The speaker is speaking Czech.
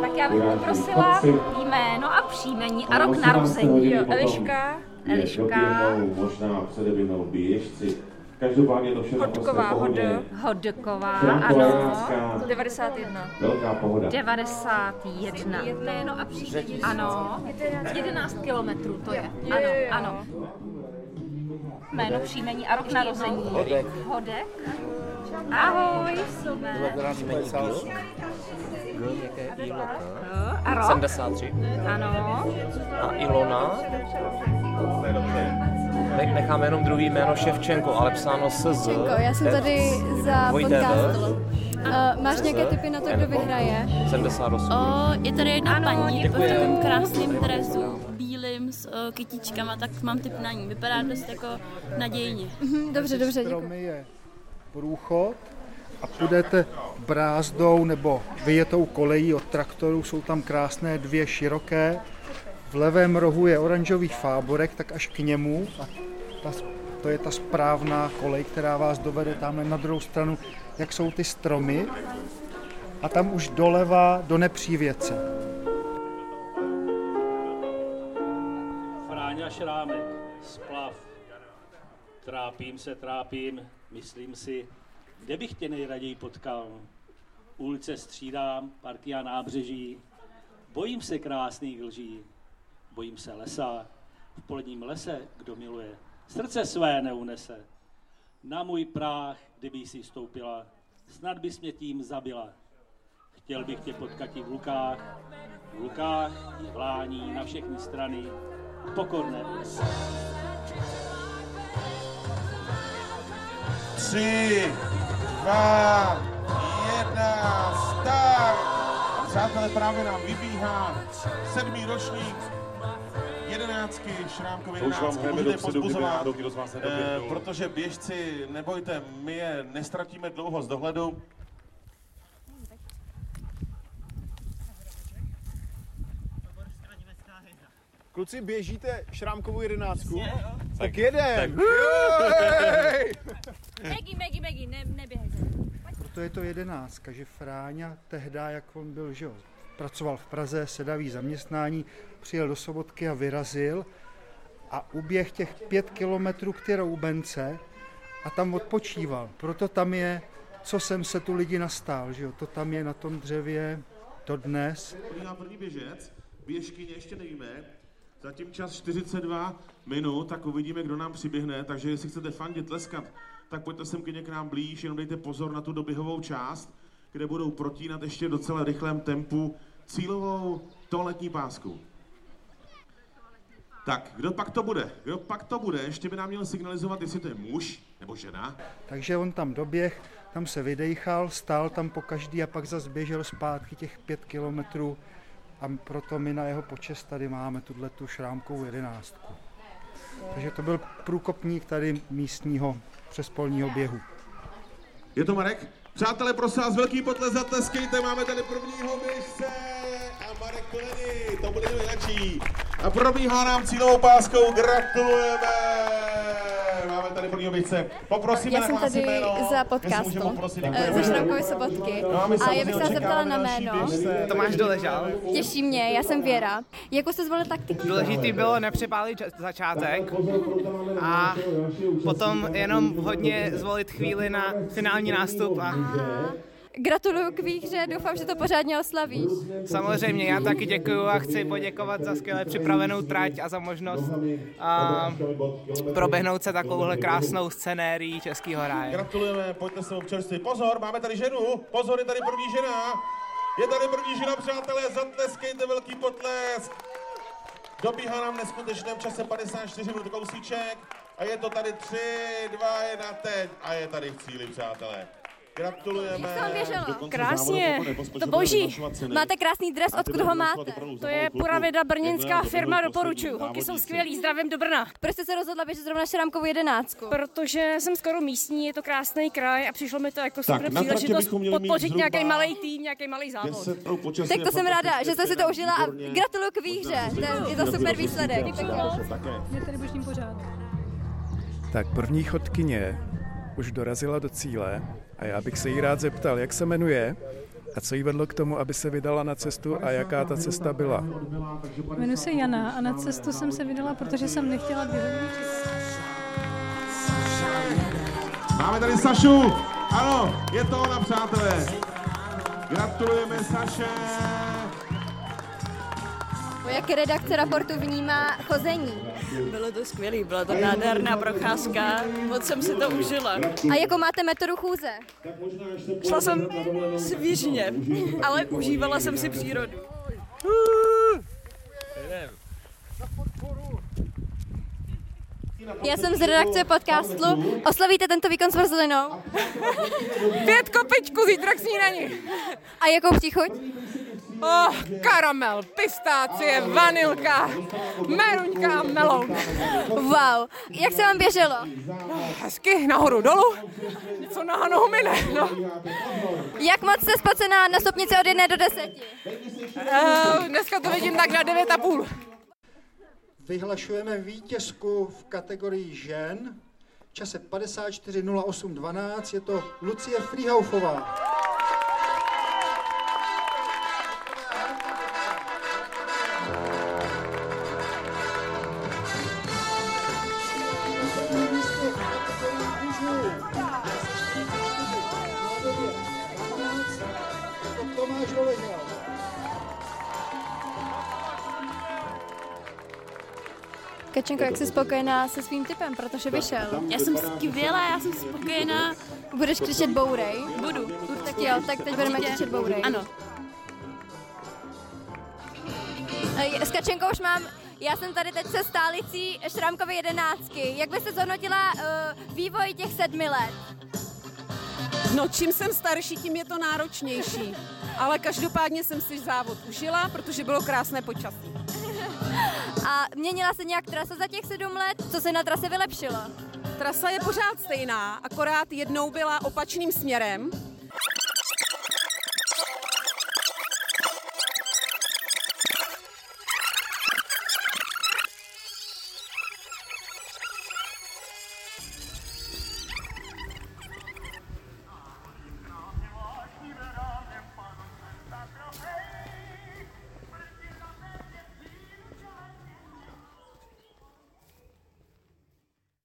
Tak já bych poprosila jméno a příjmení a rok narození. Eliška, Eliška. Možná předeběhnou běžci. Každopádně to všechno prostě Hodková, pohodě. Hodková, ano. 91. Velká pohoda. 91. Jméno a příjmení. Ano. 11 kilometrů to je. Ano, ano. Jméno, příjmení a rok narození. Hodek. Hodek. Ahoj, jsme. A rok? 73. Ano. A Ilona. Ne- Necháme jenom druhý jméno Ševčenko, ale psáno SZ. Čenko, já jsem tady za Dvojité podcast. V. Uh, máš nějaké tipy na to, kdo vyhraje? 78. O, je tady jedna Ano, paní v takovém krásném dresu, bílým s o, kytičkama, tak mám tip na ní. Vypadá dost jako nadějně. Mhm, dobře, dobře, děkuji. Průchod a půjdete brázdou nebo vyjetou kolejí od traktoru, jsou tam krásné dvě široké. V levém rohu je oranžový fáborek, tak až k němu a ta, to je ta správná kolej, která vás dovede tamhle na druhou stranu, jak jsou ty stromy. A tam už doleva do nepřívěce. Fráňa Šrámek, splav. Trápím se, trápím, myslím si, kde bych tě nejraději potkal. Ulice střídám, parky a nábřeží. Bojím se krásných lží, bojím se lesa. V poledním lese, kdo miluje, srdce své neunese. Na můj práh, kdyby si stoupila, snad bys mě tím zabila. Chtěl bych tě potkat i v lukách, v lukách je vlání na všechny strany, pokorné. Tři, dva, jedna, start! Přátelé, právě nám vybíhá sedmý ročník jedenáctky, vám jedenáctky. Můžete je pozbuzovat, kdo z vás eh, protože běžci, nebojte, my je nestratíme dlouho z dohledu. Kluci, běžíte šrámkovou jedenáctku? Tak jedem! Megi, Megi, Megi, ne, neběhej. Proto je to jedenáctka, že Fráňa tehdy, jak on byl, že jo, pracoval v Praze, sedavý zaměstnání, přijel do Sobotky a vyrazil a uběh těch pět kilometrů k té roubence a tam odpočíval. Proto tam je, co jsem se tu lidi nastál, že jo, to tam je na tom dřevě dodnes. Podívá první běžec, běžkyně ještě nevíme, zatím čas 42 minut, tak uvidíme, kdo nám přiběhne, takže jestli chcete fandit, tleskat, tak pojďte sem k nám blíž, jenom dejte pozor na tu doběhovou část, kde budou protínat ještě v docela rychlém tempu cílovou toaletní pásku. Tak, kdo pak to bude? Kdo pak to bude? Ještě by nám měl signalizovat, jestli to je muž nebo žena. Takže on tam doběh, tam se vydejchal, stál tam po každý a pak zase běžel zpátky těch pět kilometrů a proto my na jeho počest tady máme tuhle tu šrámkovou jedenáctku. Takže to byl průkopník tady místního přespolního běhu. Je to Marek? Přátelé, prosím vás, velký potles zatleskejte, máme tady prvního běžce a Marek to není, to bude nejlepší. A probíhá nám cílovou páskou, gratulujeme! Máme tady prvního běžce. Poprosíme Já jsem tady jméno, za podcastu poprosit, eh, děkujeme. ze Šramkové sobotky. No a A já bych se vás zeptala na jméno. běžce. Tomáš Doležal. Těší mě, já jsem Věra. Jakou jste zvolil taktiku? Důležitý bylo nepřepálit začátek a potom jenom hodně zvolit chvíli na finální nástup a Gratuluju k výhře, doufám, že to pořádně oslavíš. samozřejmě já taky děkuju a chci poděkovat za skvěle připravenou trať a za možnost a, proběhnout se takovouhle krásnou scenérií Českého ráje. Gratulujeme, pojďte se občerstvit. Pozor, máme tady ženu. Pozor, je tady první žena. Je tady první žena, přátelé, zatleskejte velký potlesk. Dobíhá nám v neskutečném čase 54 minut kousíček. A je to tady 3, 2, 1, teď. A je tady v cíli, přátelé. Gratulujeme. Jak se vám běželo? Do konce Krásně, nepospočíte to boží. Máte krásný dres, odkud ho máte? To je. Puravida brněnská firma, doporučuju. Holky jsou skvělí, zdravím do Brna. Proč jste se rozhodla běžet zrovna Šramkovou jedenáctku? Protože jsem skoro místní, je to krásný kraj a přišlo mi to jako super příležitost podpořit nějaký malý tým, nějaký malý závod. 10 pro počasí Tak to jsem ráda, že jste si to užila a gratuluju k výhře. To je- Je to super výsledek. Tak první chodkyně už dorazila do cíle a já bych se jí rád zeptal, jak se jmenuje A co jí vedlo k tomu, aby se vydala na cestu a jaká ta cesta byla? Jmenuji se Jana a na cestu jsem se vydala, protože jsem nechtěla běhový Máme tady Sašu. Ano, je to ona, přátelé. Gratulujeme Saše. Jak redakce raportu vnímá chození? Bylo to skvělé, byla to nádherná procházka, moc jsem si to užila. A jakou máte metodu chůze? Šla jsem svížně, ale užívala jsem si přírodu. Já jsem z redakce podcastu. Oslavíte tento výkon s vrzlinou? Pět kopečků zítra k snídani. A jakou příchuť? Oh, karamel, pistácie, vanilka, meruňka a meloun. Wow, jak se vám běželo? Oh, hezky, nahoru dolů, něco na nohu mine, no. Jak moc jste spocená na stupnici od 1 do 10? Uh, dneska to vidím tak na 9,5. Vyhlašujeme vítězku v kategorii žen v čase 54.08.12. Je to Lucie Friehaufová. Kačenko, jak jsi spokojená se svým typem, protože vyšel? Já jsem skvělá, já jsem spokojená. Budeš křičet bourej? Budu. Tak jo, tak teď budeme křičet bourej. Ano. S Kačenkou už mám, já jsem tady teď se stálicí Šrámkovy jedenáctky. Jak byste zhodnotila uh, vývoj těch sedmi let? No čím jsem starší, tím je to náročnější. Ale každopádně jsem si závod užila, protože bylo krásné počasí. A měnila se nějak trasa za těch sedm let? Co se na trase vylepšilo? Trasa je pořád stejná, akorát jednou byla opačným směrem